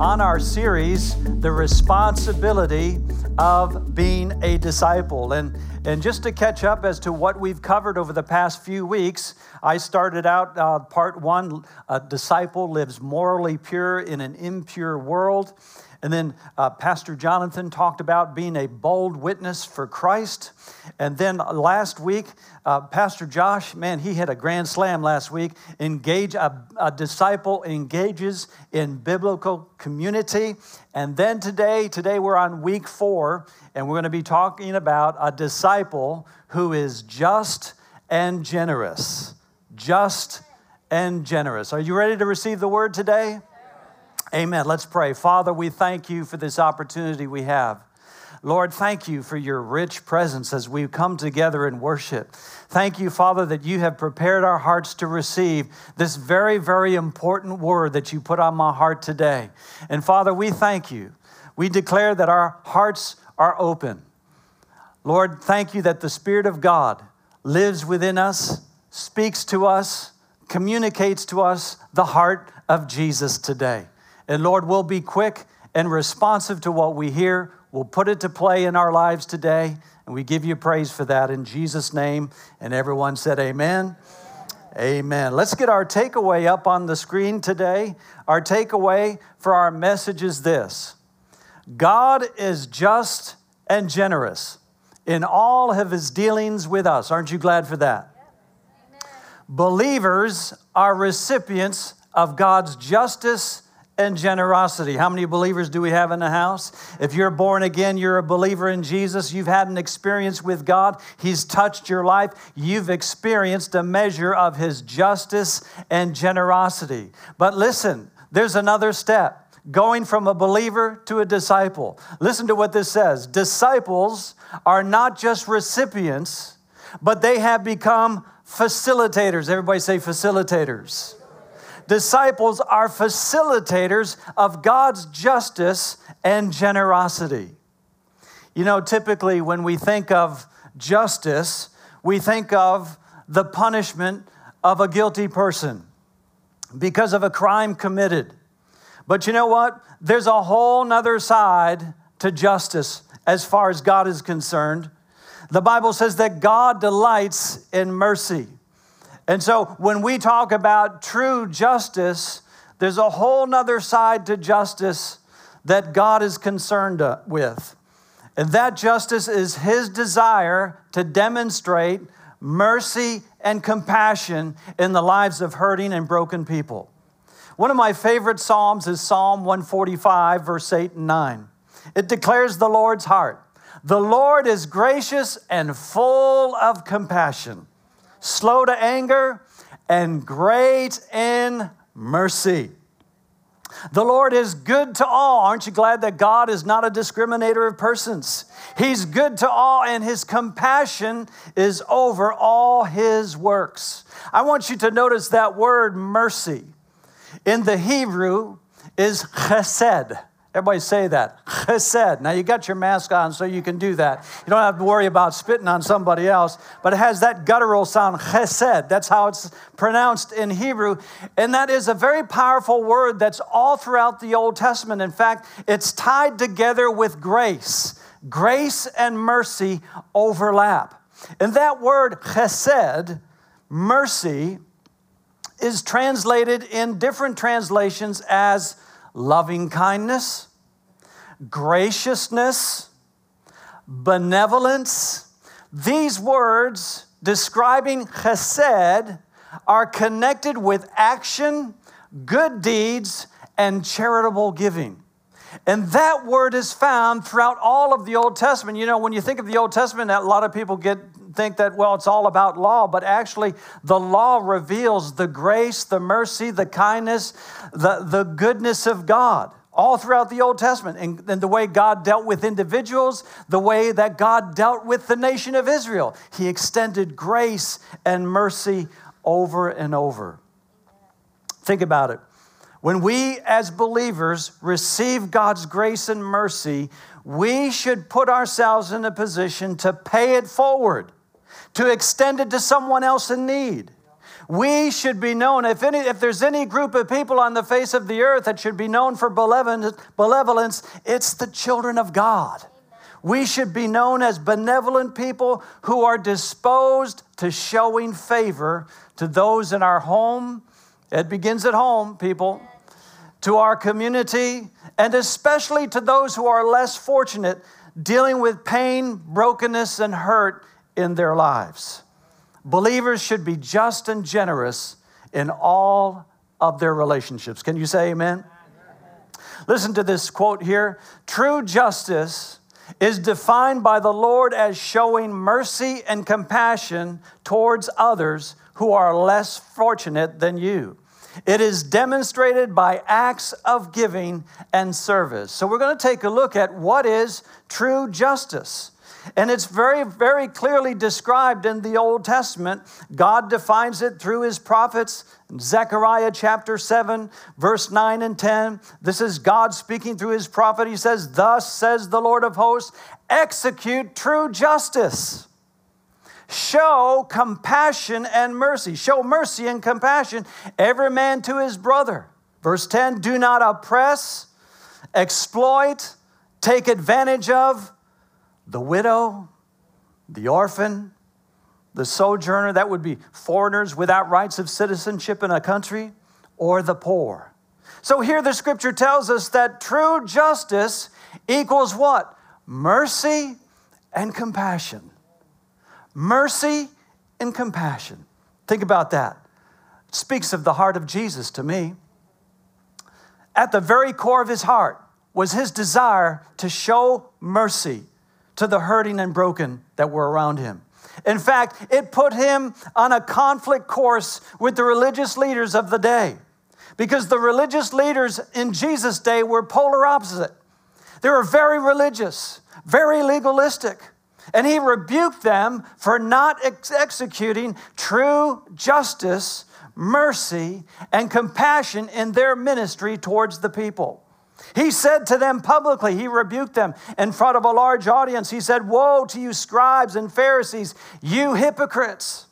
on our series, The Responsibility of Being a Disciple. And, and just to catch up as to what we've covered over the past few weeks, I started out uh, part one A disciple lives morally pure in an impure world. And then uh, Pastor Jonathan talked about being a bold witness for Christ. And then last week, uh, Pastor Josh, man, he had a grand slam last week. Engage a, a disciple engages in biblical community. And then today, today we're on week four, and we're going to be talking about a disciple who is just and generous. Just and generous. Are you ready to receive the word today? Amen. Let's pray. Father, we thank you for this opportunity we have. Lord, thank you for your rich presence as we come together in worship. Thank you, Father, that you have prepared our hearts to receive this very, very important word that you put on my heart today. And Father, we thank you. We declare that our hearts are open. Lord, thank you that the Spirit of God lives within us, speaks to us, communicates to us the heart of Jesus today. And Lord, we'll be quick and responsive to what we hear. We'll put it to play in our lives today. And we give you praise for that in Jesus' name. And everyone said, Amen. Amen. Let's get our takeaway up on the screen today. Our takeaway for our message is this God is just and generous in all of his dealings with us. Aren't you glad for that? Believers are recipients of God's justice and generosity. How many believers do we have in the house? If you're born again, you're a believer in Jesus, you've had an experience with God, He's touched your life, you've experienced a measure of His justice and generosity. But listen, there's another step going from a believer to a disciple. Listen to what this says disciples are not just recipients, but they have become facilitators. Everybody say facilitators. Disciples are facilitators of God's justice and generosity. You know, typically when we think of justice, we think of the punishment of a guilty person because of a crime committed. But you know what? There's a whole nother side to justice as far as God is concerned. The Bible says that God delights in mercy. And so when we talk about true justice, there's a whole nother side to justice that God is concerned uh, with. And that justice is his desire to demonstrate mercy and compassion in the lives of hurting and broken people. One of my favorite Psalms is Psalm 145, verse 8 and 9. It declares the Lord's heart. The Lord is gracious and full of compassion slow to anger, and great in mercy. The Lord is good to all. Aren't you glad that God is not a discriminator of persons? He's good to all, and His compassion is over all His works. I want you to notice that word mercy in the Hebrew is chesed. Everybody say that. Chesed. Now you got your mask on so you can do that. You don't have to worry about spitting on somebody else, but it has that guttural sound, chesed. That's how it's pronounced in Hebrew. And that is a very powerful word that's all throughout the Old Testament. In fact, it's tied together with grace. Grace and mercy overlap. And that word chesed, mercy, is translated in different translations as loving kindness, graciousness, benevolence. These words describing chesed are connected with action, good deeds, and charitable giving. And that word is found throughout all of the Old Testament. You know, when you think of the Old Testament, a lot of people get think that well it's all about law, but actually the law reveals the grace, the mercy, the kindness, the, the goodness of God all throughout the Old Testament and, and, the way God dealt with individuals, the way that God dealt with the nation of Israel. He extended grace and mercy over and over. Think about it. When we as believers receive God's grace and mercy, we should put ourselves in a position to pay it forward, to extend it to someone else in need, We should be known, if, any, if there's any group of people on the face of the earth that should be known for benevolence, it's the children of God. We should be known as benevolent people who are disposed to showing favor to those in our home. It begins at home, people. To our community, and especially to those who are less fortunate, dealing with pain, brokenness, and hurt in their lives. Believers should be just and generous in all of their relationships. Can you say amen? Listen to this quote here True justice is defined by the Lord as showing mercy and compassion towards others who are less fortunate than you. It is demonstrated by acts of giving and service. So, we're going to take a look at what is true justice. And it's very, very clearly described in the Old Testament. God defines it through his prophets. Zechariah chapter 7, verse 9 and 10. This is God speaking through his prophet. He says, Thus says the Lord of hosts, execute true justice. Show compassion and mercy. Show mercy and compassion, every man to his brother. Verse 10 Do not oppress, exploit, take advantage of the widow, the orphan, the sojourner, that would be foreigners without rights of citizenship in a country, or the poor. So here the scripture tells us that true justice equals what? Mercy and compassion. Mercy and compassion. Think about that. It speaks of the heart of Jesus to me. At the very core of his heart was his desire to show mercy to the hurting and broken that were around him. In fact, it put him on a conflict course with the religious leaders of the day because the religious leaders in Jesus' day were polar opposite. They were very religious, very legalistic. And he rebuked them for not ex- executing true justice, mercy, and compassion in their ministry towards the people. He said to them publicly, he rebuked them in front of a large audience. He said, Woe to you, scribes and Pharisees, you hypocrites!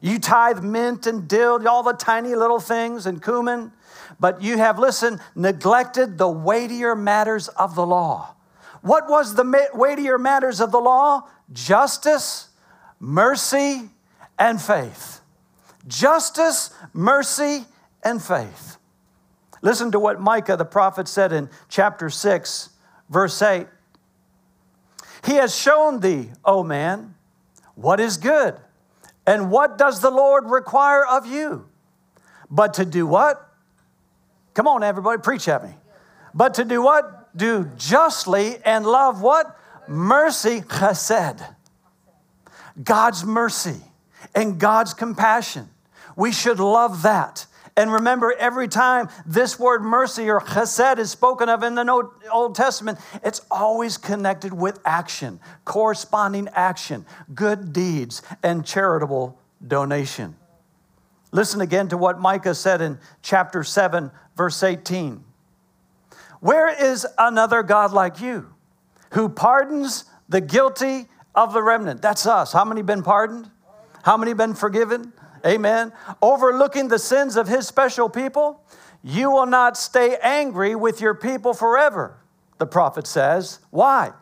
You tithe mint and dill, all the tiny little things, and cumin, but you have, listen, neglected the weightier matters of the law. What was the weightier matters of the law? Justice, mercy, and faith. Justice, mercy, and faith. Listen to what Micah the prophet said in chapter 6, verse 8. He has shown thee, O man, what is good, and what does the Lord require of you? But to do what? Come on, everybody, preach at me. But to do what? Do justly and love what? Mercy, chesed. God's mercy and God's compassion. We should love that. And remember, every time this word mercy or chesed is spoken of in the Old Testament, it's always connected with action, corresponding action, good deeds, and charitable donation. Listen again to what Micah said in chapter 7, verse 18. Where is another God like you who pardons the guilty of the remnant? That's us. How many been pardoned? How many been forgiven? Amen. Overlooking the sins of his special people, you will not stay angry with your people forever, the prophet says. Why?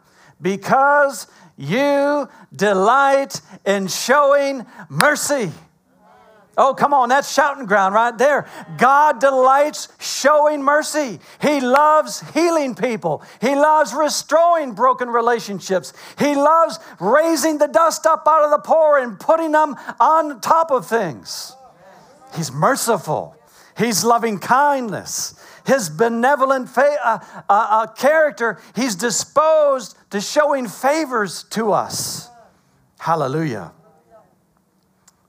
Because you delight in showing mercy. Oh, come on, that's shouting ground right there. God delights showing mercy. He loves healing people. He loves restoring broken relationships. He loves raising the dust up out of the poor and putting them on top of things. He's merciful. He's loving kindness. His benevolent fa- uh, uh, uh, character, he's disposed to showing favors to us. Hallelujah.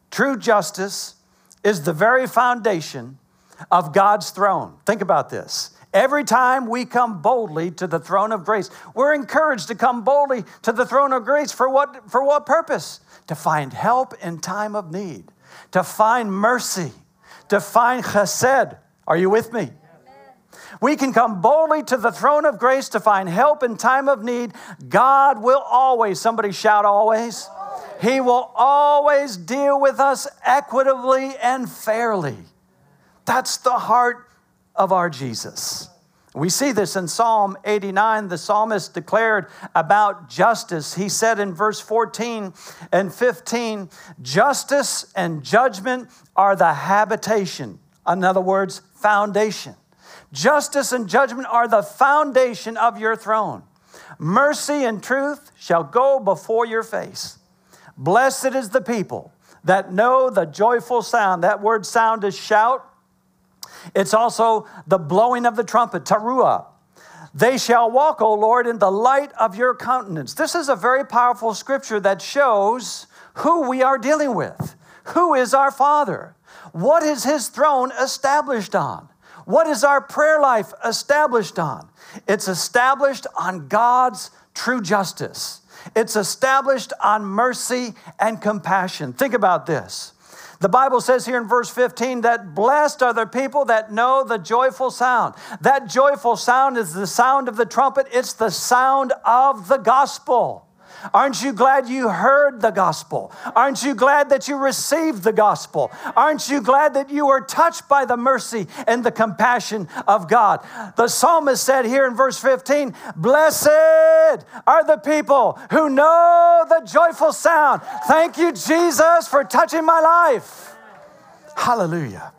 True justice is the very foundation of God's throne. Think about this. Every time we come boldly to the throne of grace, we're encouraged to come boldly to the throne of grace for what, for what purpose? To find help in time of need, to find mercy, to find chesed. Are you with me? We can come boldly to the throne of grace to find help in time of need. God will always, somebody shout always. He will always deal with us equitably and fairly. That's the heart of our Jesus. We see this in Psalm 89. The psalmist declared about justice. He said in verse 14 and 15, Justice and judgment are the habitation. In other words, foundation. Justice and judgment are the foundation of your throne. Mercy and truth shall go before your face. Blessed is the people that know the joyful sound. That word sound is shout. It's also the blowing of the trumpet, teruah. They shall walk, O Lord, in the light of your countenance. This is a very powerful scripture that shows who we are dealing with. Who is our Father? What is his throne established on? What is our prayer life established on? It's established on God's true justice. It's established on mercy and compassion. Think about this. The Bible says here in verse 15 that blessed are the people that know the joyful sound. That joyful sound is the sound of the trumpet, it's the sound of the gospel. Aren't you glad you heard the gospel? Aren't you glad that you received the gospel? Aren't you glad that you were touched by the mercy and the compassion of God? The psalmist said here in verse 15, Blessed are the people who know the joyful sound. Thank you, Jesus, for touching my life. Hallelujah.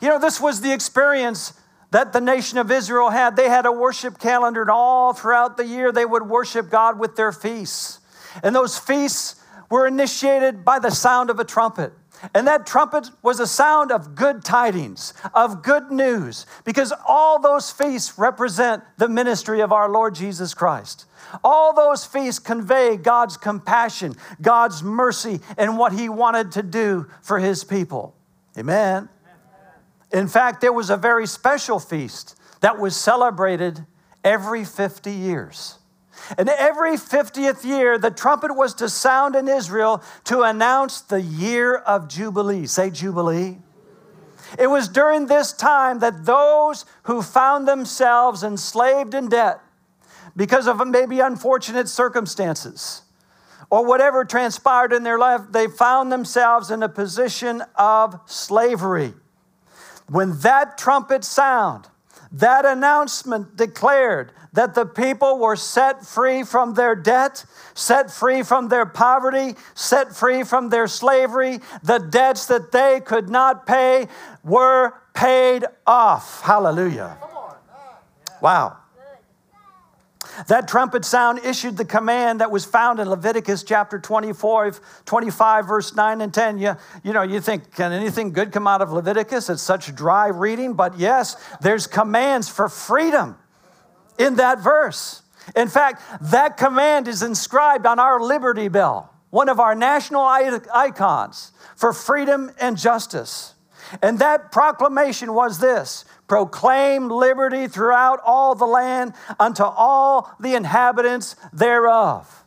You know, this was the experience that the nation of Israel had. They had a worship calendar, and all throughout the year they would worship God with their feasts. And those feasts were initiated by the sound of a trumpet. And that trumpet was a sound of good tidings, of good news, because all those feasts represent the ministry of our Lord Jesus Christ. All those feasts convey God's compassion, God's mercy, and what He wanted to do for His people. Amen. In fact, there was a very special feast that was celebrated every 50 years. And every 50th year, the trumpet was to sound in Israel to announce the year of Jubilee. Say Jubilee. It was during this time that those who found themselves enslaved in debt because of maybe unfortunate circumstances or whatever transpired in their life, they found themselves in a position of slavery. When that trumpet sound, that announcement declared that the people were set free from their debt, set free from their poverty, set free from their slavery. The debts that they could not pay were paid off. Hallelujah. Wow. That trumpet sound issued the command that was found in Leviticus chapter 24, 25, verse 9 and 10. You, you know, you think, can anything good come out of Leviticus? It's such dry reading, but yes, there's commands for freedom in that verse. In fact, that command is inscribed on our Liberty Bell, one of our national icons for freedom and justice. And that proclamation was this proclaim liberty throughout all the land unto all the inhabitants thereof.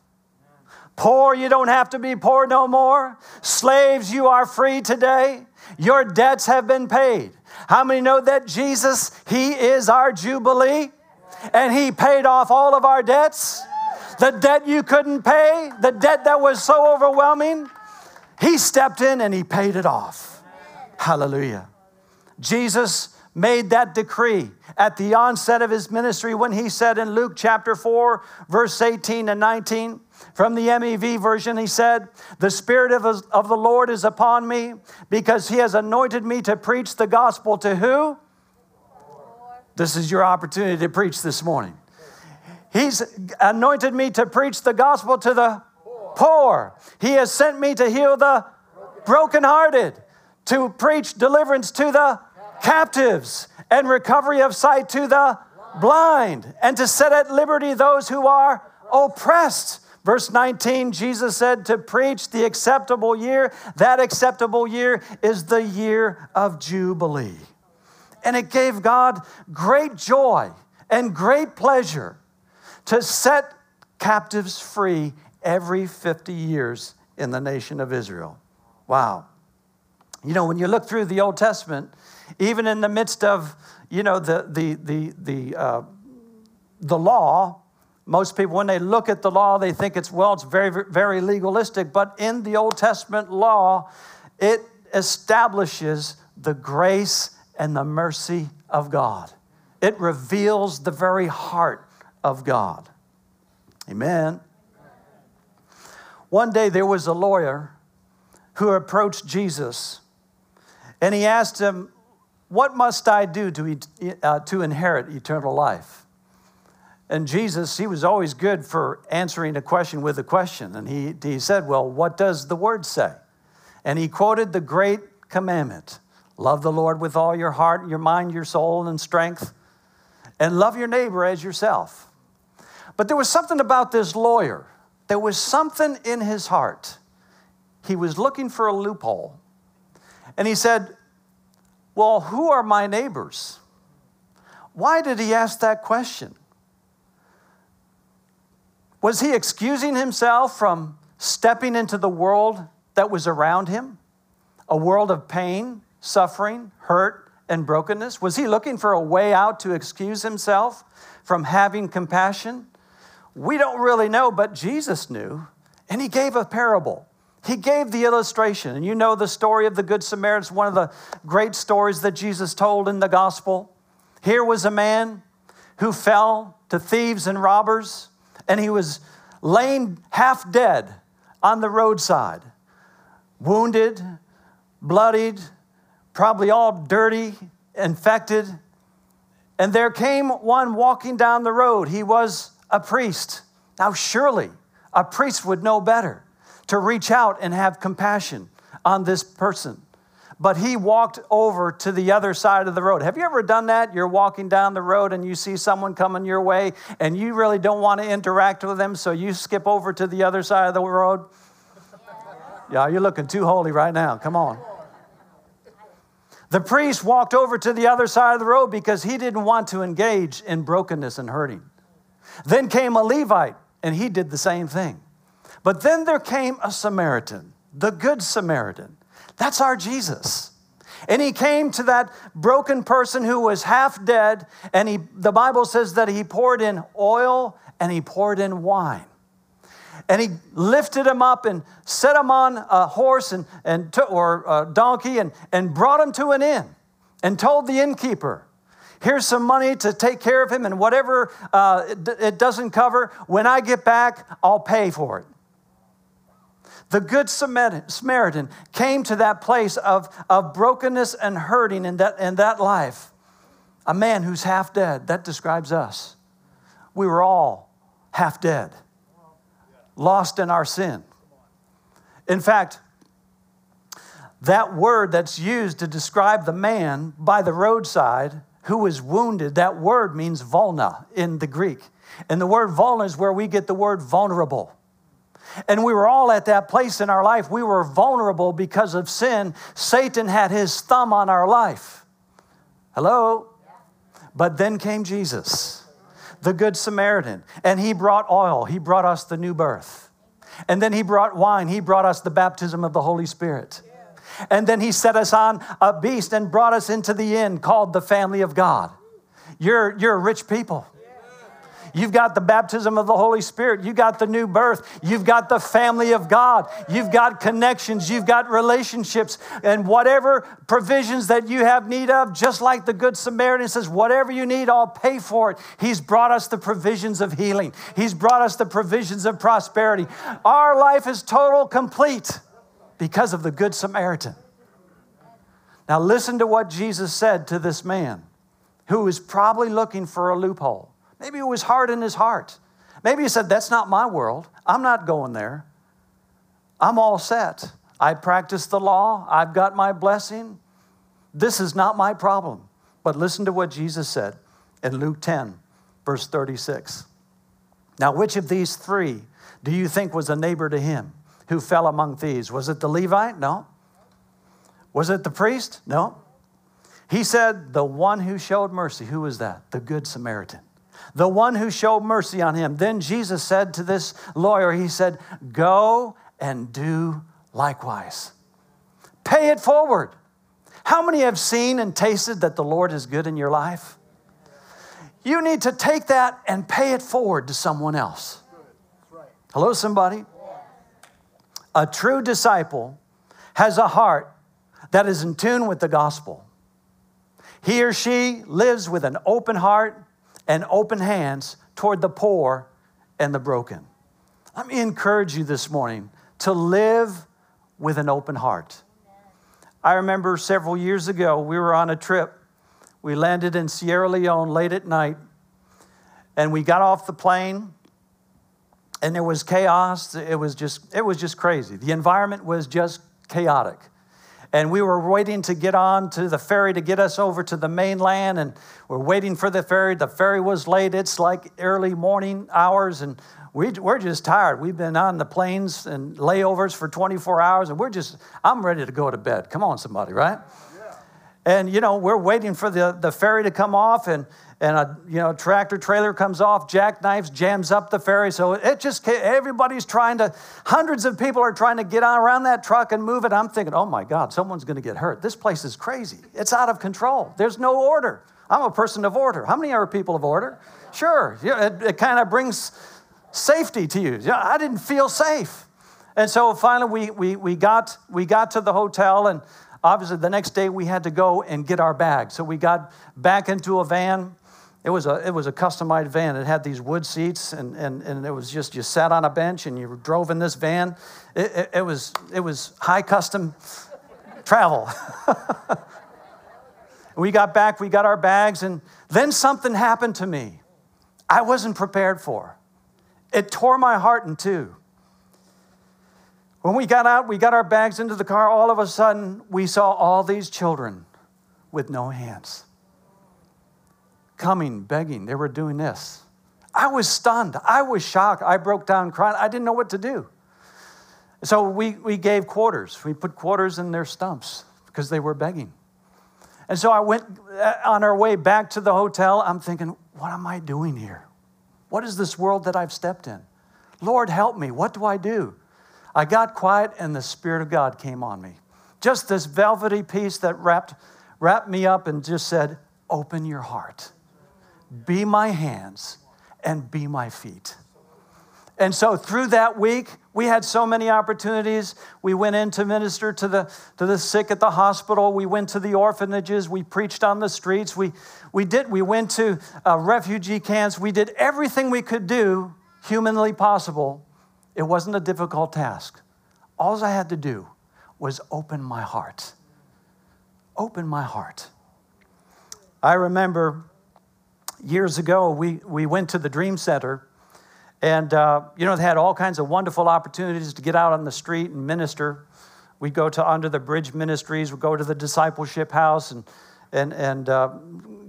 Poor, you don't have to be poor no more. Slaves, you are free today. Your debts have been paid. How many know that Jesus, He is our Jubilee and He paid off all of our debts? The debt you couldn't pay, the debt that was so overwhelming, He stepped in and He paid it off. Hallelujah. Jesus made that decree at the onset of his ministry when he said in Luke chapter 4, verse 18 and 19, from the MEV version, he said, The Spirit of, of the Lord is upon me because he has anointed me to preach the gospel to who? This is your opportunity to preach this morning. He's anointed me to preach the gospel to the poor. He has sent me to heal the brokenhearted, to preach deliverance to the captives and recovery of sight to the blind, and to set at liberty those who are oppressed. Verse 19, Jesus said to preach the acceptable year. That acceptable year is the year of Jubilee. And it gave God great joy and great pleasure to set captives free every 50 years in the nation of Israel. Wow. You know, when you look through the Old Testament, even in the midst of, you know, the, the, the, the, uh, the law Most people, when they look at the law, they think it's, well, it's very, very legalistic. But in the Old Testament law, it establishes the grace and the mercy of God. It reveals the very heart of God. Amen. One day there was a lawyer who approached Jesus and he asked him, What must I do to, uh, to inherit eternal life? And Jesus, he was always good for answering a question with a question. And he, he said, Well, what does the word say? And he quoted the great commandment love the Lord with all your heart, your mind, your soul, and strength, and love your neighbor as yourself. But there was something about this lawyer, there was something in his heart. He was looking for a loophole. And he said, Well, who are my neighbors? Why did he ask that question? Was he excusing himself from stepping into the world that was around him? A world of pain, suffering, hurt, and brokenness? Was he looking for a way out to excuse himself from having compassion? We don't really know, but Jesus knew, and he gave a parable. He gave the illustration. And you know the story of the Good Samaritan. One of the great stories that Jesus told in the gospel. Here was a man who fell to thieves and robbers, and he was laying half dead on the roadside, wounded, bloodied, probably all dirty, infected. And there came one walking down the road. He was a priest. Now, surely a priest would know better to reach out and have compassion on this person. But he walked over to the other side of the road. Have you ever done that? You're walking down the road and you see someone coming your way and you really don't want to interact with them, so you skip over to the other side of the road? Yeah, you're looking too holy right now. Come on. The priest walked over to the other side of the road because he didn't want to engage in brokenness and hurting. Then came a Levite, and he did the same thing. But then there came a Samaritan, the Good Samaritan. That's our Jesus. And he came to that broken person who was half dead, and he, the Bible says that he poured in oil and he poured in wine. And he lifted him up and set him on a horse and, and to, or a donkey and, and brought him to an inn and told the innkeeper, Here's some money to take care of him, and whatever uh, it, it doesn't cover, when I get back, I'll pay for it. The Good Samaritan came to that place of, of brokenness and hurting in that, in that life. A man who's half dead. That describes us. We were all half dead, lost in our sin. In fact, that word that's used to describe the man by the roadside who was wounded, that word means vulna in the Greek. And the word vulna is where we get the word vulnerable. And we were all at that place in our life. We were vulnerable because of sin. Satan had his thumb on our life. Hello? But then came Jesus, the Good Samaritan, and he brought oil. He brought us the new birth. And then he brought wine. He brought us the baptism of the Holy Spirit. And then he set us on a beast and brought us into the inn called the family of God. You're, you're rich people. You've got the baptism of the Holy Spirit. You've got the new birth. You've got the family of God. You've got connections. You've got relationships. And whatever provisions that you have need of, just like the Good Samaritan says, whatever you need, I'll pay for it. He's brought us the provisions of healing, He's brought us the provisions of prosperity. Our life is total, complete because of the Good Samaritan. Now, listen to what Jesus said to this man who was probably looking for a loophole. Maybe it was hard in his heart. Maybe he said, That's not my world. I'm not going there. I'm all set. I practice the law. I've got my blessing. This is not my problem. But listen to what Jesus said in Luke 10, verse 36. Now, which of these three do you think was a neighbor to him? who fell among thieves. Was it the Levite? No. Was it the priest? No. He said, The one who showed mercy. Who was that? The Good Samaritan. The one who showed mercy on him. Then Jesus said to this lawyer, He said, Go and do likewise. Pay it forward. How many have seen and tasted that the Lord is good in your life? you need to take that and pay it forward to someone else. Hello, somebody? A true disciple has a heart that is in tune with the gospel. He or she lives with an open heart and open hands toward the poor and the broken. Let me encourage you this morning to live with an open heart. I remember several years ago, we were on a trip. We landed in Sierra Leone late at night, and we got off the plane, and there was chaos. It was just, it was just crazy. The environment was just chaotic. And we were waiting to get on to the ferry to get us over to the mainland, and we're waiting for the ferry. The ferry was late. It's like early morning hours, and we, we're just tired. We've been on the planes and layovers for 24 hours, and we're just, I'm ready to go to bed. Come on, somebody, right? Yeah. And, you know, we're waiting for the, the ferry to come off, and, and a you know, tractor trailer comes off, jackknives, jams up the ferry. So it just, everybody's trying to, hundreds of people are trying to get on around that truck and move it. I'm thinking, oh my God, someone's going to get hurt. This place is crazy. It's out of control. There's no order. I'm a person of order. How many are people of order? Sure. It, it kind of brings safety to you. I didn't feel safe. And so finally we, we, we, got, we got to the hotel, and obviously the next day we had to go and get our bags. So we got back into a van. It was a, it was a customized van. It had these wood seats, and, and, and it was just you sat on a bench and you drove in this van. It, it, it was, it was high custom travel. we got back, we got our bags, and then something happened to me I wasn't prepared for. It tore my heart in two. When we got out, we got our bags into the car, all of a sudden, we saw all these children with no hands coming, begging. They were doing this. I was stunned. I was shocked. I broke down crying. I didn't know what to do. So we, we gave quarters. We put quarters in their stumps because they were begging. And so I went uh, on our way back to the hotel. I'm thinking, what am I doing here? What is this world that I've stepped in? Lord, help me. What do I do? I got quiet and the Spirit of God came on me. Just this velvety peace that wrapped, wrapped me up and just said, Open your heart, be my hands, and be my feet. And so through that week, we had so many opportunities. We went in to minister to the, to the sick at the hospital. We went to the orphanages. We preached on the streets. We, we, did, we went to uh, refugee camps. We did everything we could do humanly possible. It wasn't a difficult task. All I had to do was open my heart. Open my heart. I remember years ago, we, we went to the Dream Center and, uh, you know, they had all kinds of wonderful opportunities to get out on the street and minister. We'd go to Under the Bridge Ministries, we'd go to the discipleship house and, and, and uh,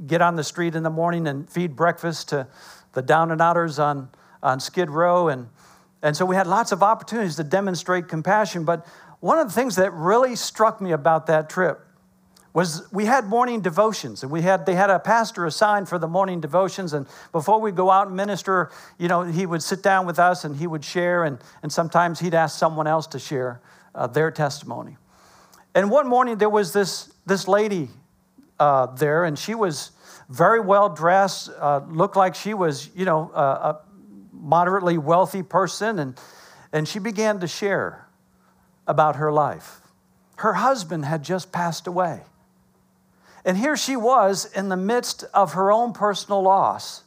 get on the street in the morning and feed breakfast to the down and outers on, on Skid Row. And, and so we had lots of opportunities to demonstrate compassion. But one of the things that really struck me about that trip was we had morning devotions and we had they had a pastor assigned for the morning devotions and before we go out and minister you know he would sit down with us and he would share and, and sometimes he'd ask someone else to share uh, their testimony. And one morning there was this this lady uh, there and she was very well dressed uh, looked like she was you know a moderately wealthy person and and she began to share about her life. Her husband had just passed away and here she was in the midst of her own personal loss.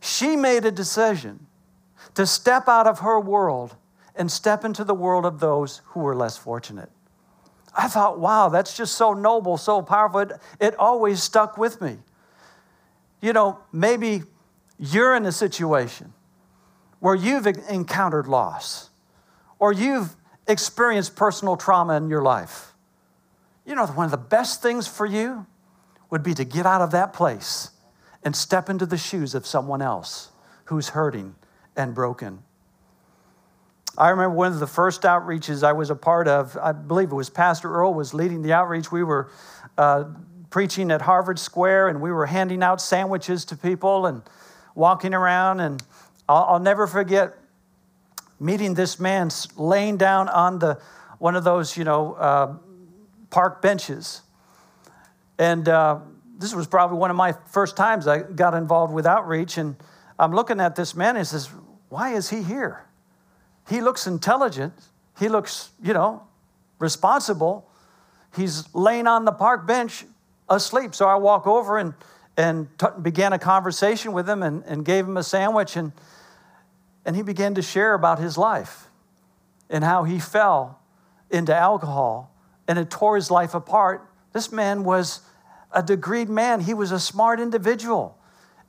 She made a decision to step out of her world and step into the world of those who were less fortunate. I thought, wow, that's just so noble, so powerful. It, it always stuck with me. You know, maybe you're in a situation where you've encountered loss or you've experienced personal trauma in your life. You know, one of the best things for you would be to get out of that place and step into the shoes of someone else who's hurting and broken. I remember one of the first outreaches I was a part of, I believe it was Pastor Earl was leading the outreach. We were uh, preaching at Harvard Square and we were handing out sandwiches to people and walking around. And I'll, I'll never forget meeting this man laying down on the, one of those, you know, uh, park benches and uh, this was probably one of my first times I got involved with outreach, and I'm looking at this man and he says, Why is he here? He looks intelligent. He looks, you know, responsible. He's laying on the park bench asleep. So I walk over and, and t- began a conversation with him and, and gave him a sandwich. And, and he began to share about his life and how he fell into alcohol and it tore his life apart. This man was a degreed man, he was a smart individual.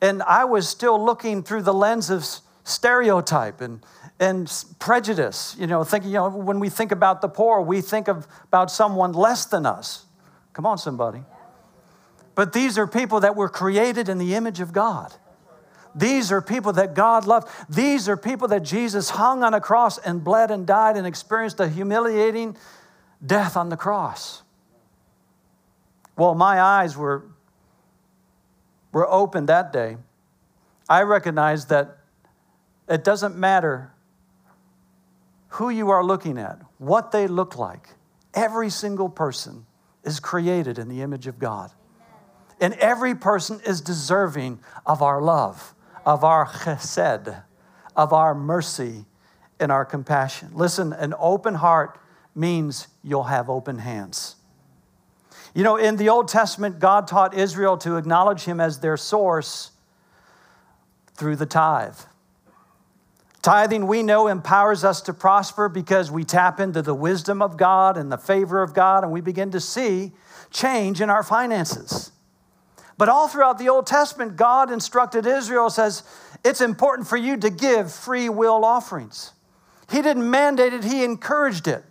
And I was still looking through the lens of stereotype and, and prejudice, you know, thinking, you know, when we think about the poor, we think of, about someone less than us. Come on, somebody. But these are people that were created in the image of God. These are people that God loved. These are people that Jesus hung on a cross and bled and died and experienced a humiliating death on the cross. Well, my eyes were, were opened that day. I recognized that it doesn't matter who you are looking at, what they look like. Every single person is created in the image of God. And every person is deserving of our love, of our chesed, of our mercy and our compassion. Listen, an open heart means you'll have open hands. You know, in the Old Testament, God taught Israel to acknowledge Him as their source through the tithe. Tithing, we know, empowers us to prosper because we tap into the wisdom of God and the favor of God, and we begin to see change in our finances. But all throughout the Old Testament, God instructed Israel, says, it's important for you to give free will offerings. He didn't mandate it, He encouraged it.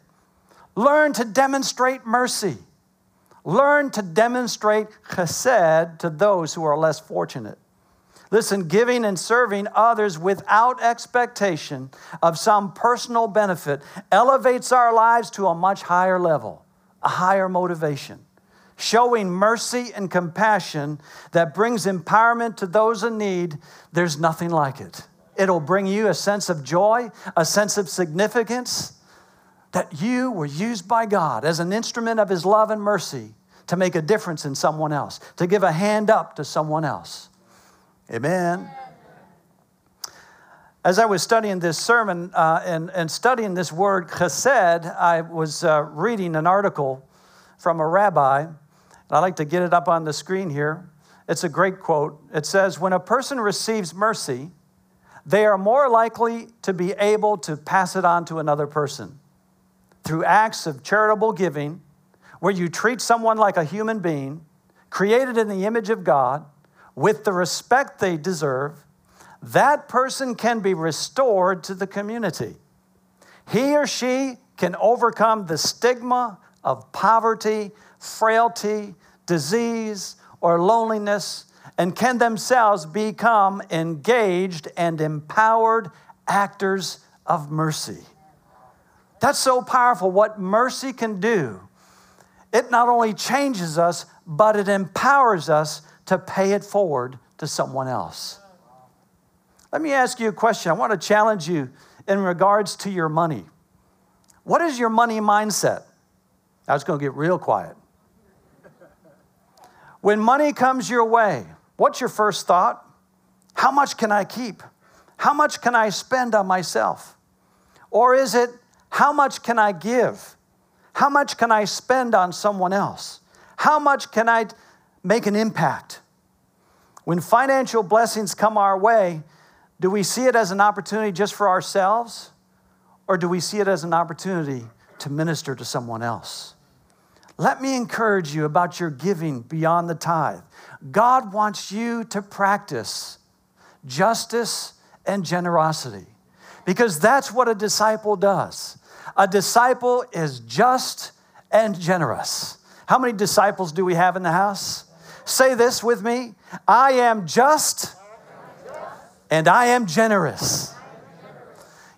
Learn to demonstrate mercy. Learn to demonstrate chesed to those who are less fortunate. Listen, giving and serving others without expectation of some personal benefit elevates our lives to a much higher level, a higher motivation. Showing mercy and compassion that brings empowerment to those in need, there's nothing like it. It'll bring you a sense of joy, a sense of significance that you were used by God as an instrument of His love and mercy to make a difference in someone else, to give a hand up to someone else. Amen. As I was studying this sermon uh, and, and studying this word chesed, I was uh, reading an article from a rabbi. And I'd like to get it up on the screen here. It's a great quote. It says, When a person receives mercy, they are more likely to be able to pass it on to another person through acts of charitable giving, where you treat someone like a human being, created in the image of God, with the respect they deserve, that person can be restored to the community. He or she can overcome the stigma of poverty, frailty, disease, or loneliness, and can themselves become engaged and empowered actors of mercy. That's so powerful what mercy can do. It not only changes us, but it empowers us to pay it forward to someone else. Let me ask you a question. I want to challenge you in regards to your money. What is your money mindset? I was going to get real quiet. When money comes your way, what's your first thought? How much can I keep? How much can I spend on myself? Or is it, how much can I give? How much can I spend on someone else? How much can I make an impact? When financial blessings come our way, do we see it as an opportunity just for ourselves? Or do we see it as an opportunity to minister to someone else? Let me encourage you about your giving beyond the tithe. God wants you to practice justice and generosity because that's what a disciple does. A disciple is just and generous. How many disciples do we have in the house? Say this with me I am just and I am generous.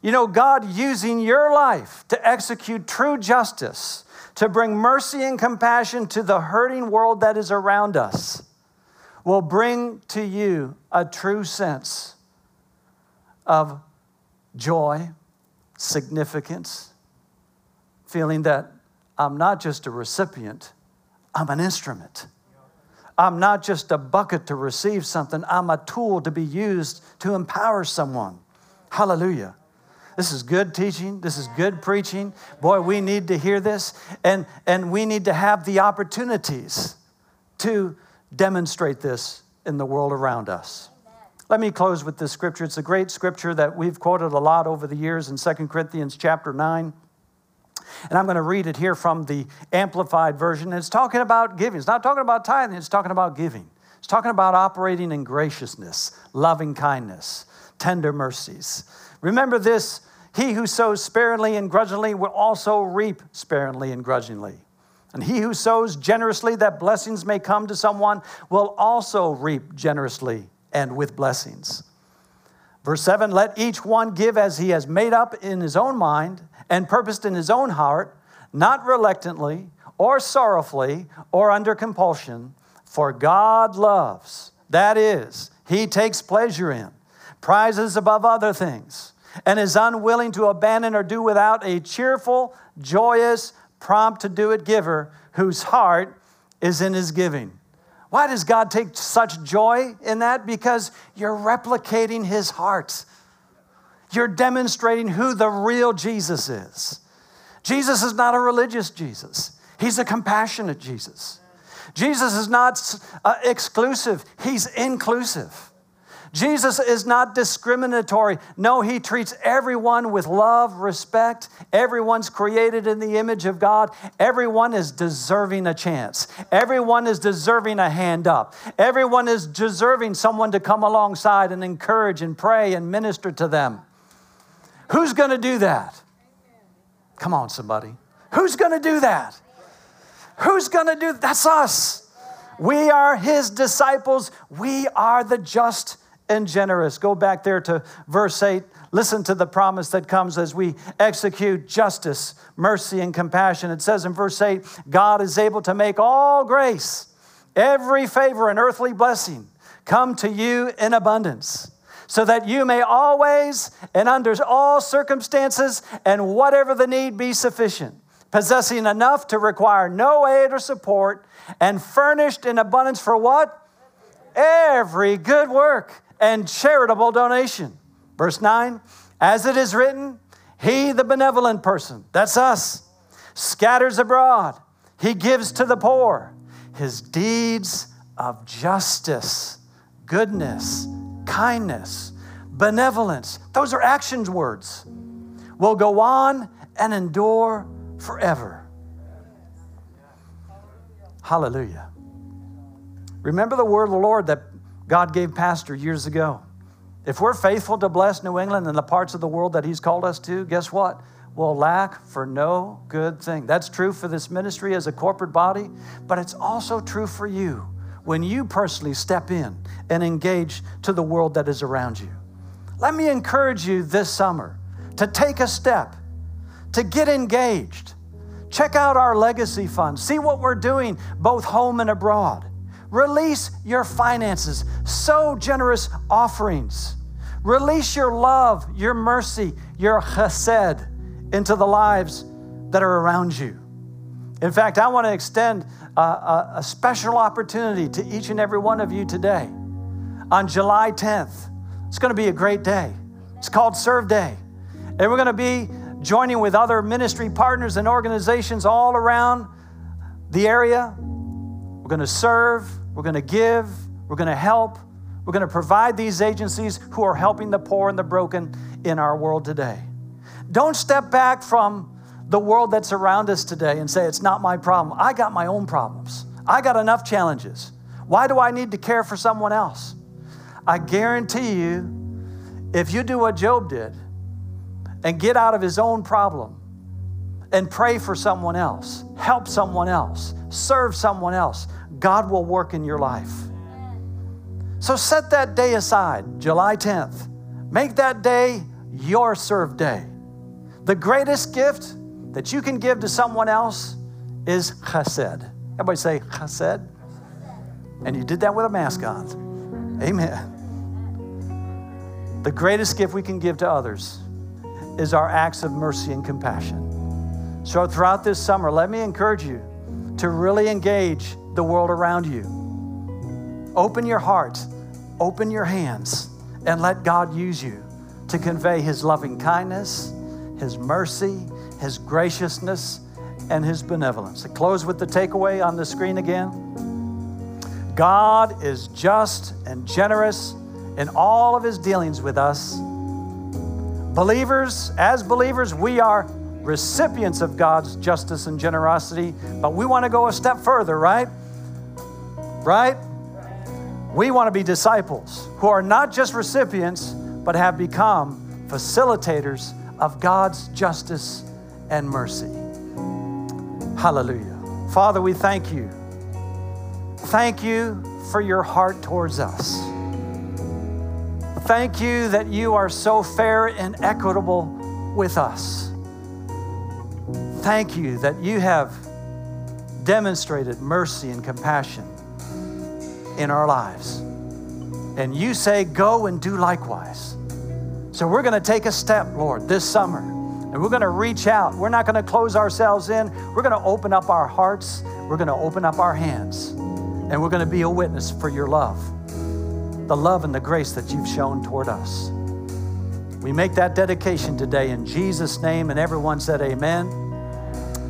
You know, God using your life to execute true justice, to bring mercy and compassion to the hurting world that is around us, will bring to you a true sense of joy, significance, feeling that I'm not just a recipient, I'm an instrument. I'm not just a bucket to receive something, I'm a tool to be used to empower someone. Hallelujah. This is good teaching. This is good preaching. Boy, we need to hear this. And, and we need to have the opportunities to demonstrate this in the world around us. Let me close with this scripture. It's a great scripture that we've quoted a lot over the years in 2 Corinthians chapter 9. And I'm going to read it here from the Amplified Version. It's talking about giving. It's not talking about tithing, it's talking about giving. It's talking about operating in graciousness, loving kindness, tender mercies. Remember this he who sows sparingly and grudgingly will also reap sparingly and grudgingly. And he who sows generously that blessings may come to someone will also reap generously and with blessings. Verse 7 Let each one give as he has made up in his own mind and purposed in his own heart, not reluctantly or sorrowfully or under compulsion, for God loves. That is, he takes pleasure in, prizes above other things, and is unwilling to abandon or do without a cheerful, joyous, prompt to do it giver whose heart is in his giving. Why does God take such joy in that? Because you're replicating his heart. You're demonstrating who the real Jesus is. Jesus is not a religious Jesus, he's a compassionate Jesus. Jesus is not uh, exclusive, he's inclusive. Jesus is not discriminatory. No, he treats everyone with love, respect. Everyone's created in the image of God. Everyone is deserving a chance. Everyone is deserving a hand up. Everyone is deserving someone to come alongside and encourage and pray and minister to them. Who's going to do that? Come on, somebody. Who's going to do that? Who's going to do that's us. We are his disciples. We are the just and generous. Go back there to verse 8. Listen to the promise that comes as we execute justice, mercy, and compassion. It says in verse 8 God is able to make all grace, every favor, and earthly blessing come to you in abundance so that you may always and under all circumstances and whatever the need be sufficient, possessing enough to require no aid or support, and furnished in abundance for what? Every good work and charitable donation. Verse 9, as it is written, He, the benevolent person, that's us, scatters abroad, He gives to the poor. His deeds of justice, goodness, kindness, benevolence. Those are actions words. Will go on and endure forever. Hallelujah. Remember the word of the Lord that God gave Pastor years ago. If we're faithful to bless New England and the parts of the world that He's called us to, guess what? We'll lack for no good thing. That's true for this ministry as a corporate body, but it's also true for you when you personally step in and engage to the world that is around you. Let me encourage you this summer to take a step, to get engaged. Check out our legacy fund. See what we're doing both home and abroad. Release your finances, sow generous offerings. Release your love, your mercy, your chesed into the lives that are around you. In fact, I want to extend a, a special opportunity to each and every one of you today. On July 10th, it's going to be a great day. It's called Serve Day. And we're going to be joining with other ministry partners and organizations all around the area. We're going to serve, we're going to give, we're going to help, we're going to provide these agencies who are helping the poor and the broken in our world today. Don't step back from the world that's around us today and say, it's not my problem. I got my own problems. I got enough challenges. Why do I need to care for someone else? I guarantee you, if you do what Job did and get out of his own problem and pray for someone else, help someone else, serve someone else, God will work in your life. So set that day aside, July 10th. Make that day your serve day. The greatest gift that you can give to someone else is chesed. Everybody say chesed. And you did that with a mask on. Amen. The greatest gift we can give to others is our acts of mercy and compassion. So, throughout this summer, let me encourage you to really engage the world around you. Open your heart, open your hands, and let God use you to convey His loving kindness, His mercy, His graciousness, and His benevolence. To close with the takeaway on the screen again God is just and generous in all of His dealings with us. Believers, as believers, we are recipients of God's justice and generosity, but we want to go a step further, right? Right? We want to be disciples who are not just recipients, but have become facilitators of God's justice and mercy. Hallelujah. Father, we thank you. Thank you for your heart towards us. Thank you that you are so fair and equitable with us. Thank you that you have demonstrated mercy and compassion in our lives. And you say, Go and do likewise. So we're going to take a step, Lord, this summer, and we're going to reach out. We're not going to close ourselves in. We're going to open up our hearts, we're going to open up our hands, and we're going to be a witness for your love, the love and the grace that you've shown toward us. We make that dedication today in Jesus' name, and everyone said, Amen.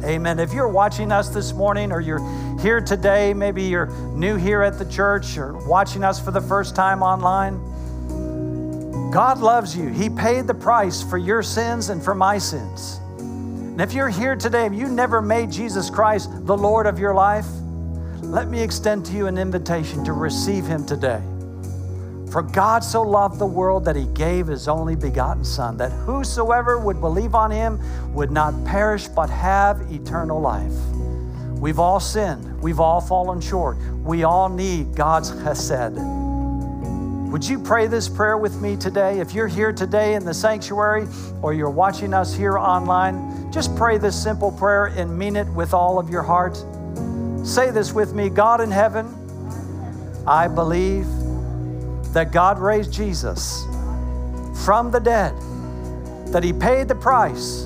Amen. If you're watching us this morning or you're here today, maybe you're new here at the church or watching us for the first time online, God loves you. He paid the price for your sins and for my sins. And if you're here today and you never made Jesus Christ the Lord of your life, let me extend to you an invitation to receive Him today. For God so loved the world that he gave his only begotten Son, that whosoever would believe on him would not perish but have eternal life. We've all sinned, we've all fallen short, we all need God's chesed. Would you pray this prayer with me today? If you're here today in the sanctuary or you're watching us here online, just pray this simple prayer and mean it with all of your heart. Say this with me God in heaven, I believe that God raised Jesus from the dead, that He paid the price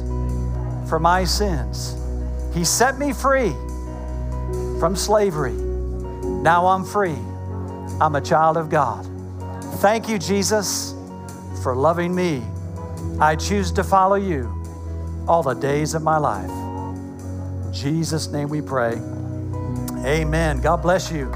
for my sins. He set me free from slavery. Now I'm free. I'm a child of God. Thank you, Jesus, for loving me. I choose to follow you all the days of my life. In Jesus' name we pray. Amen. God bless you.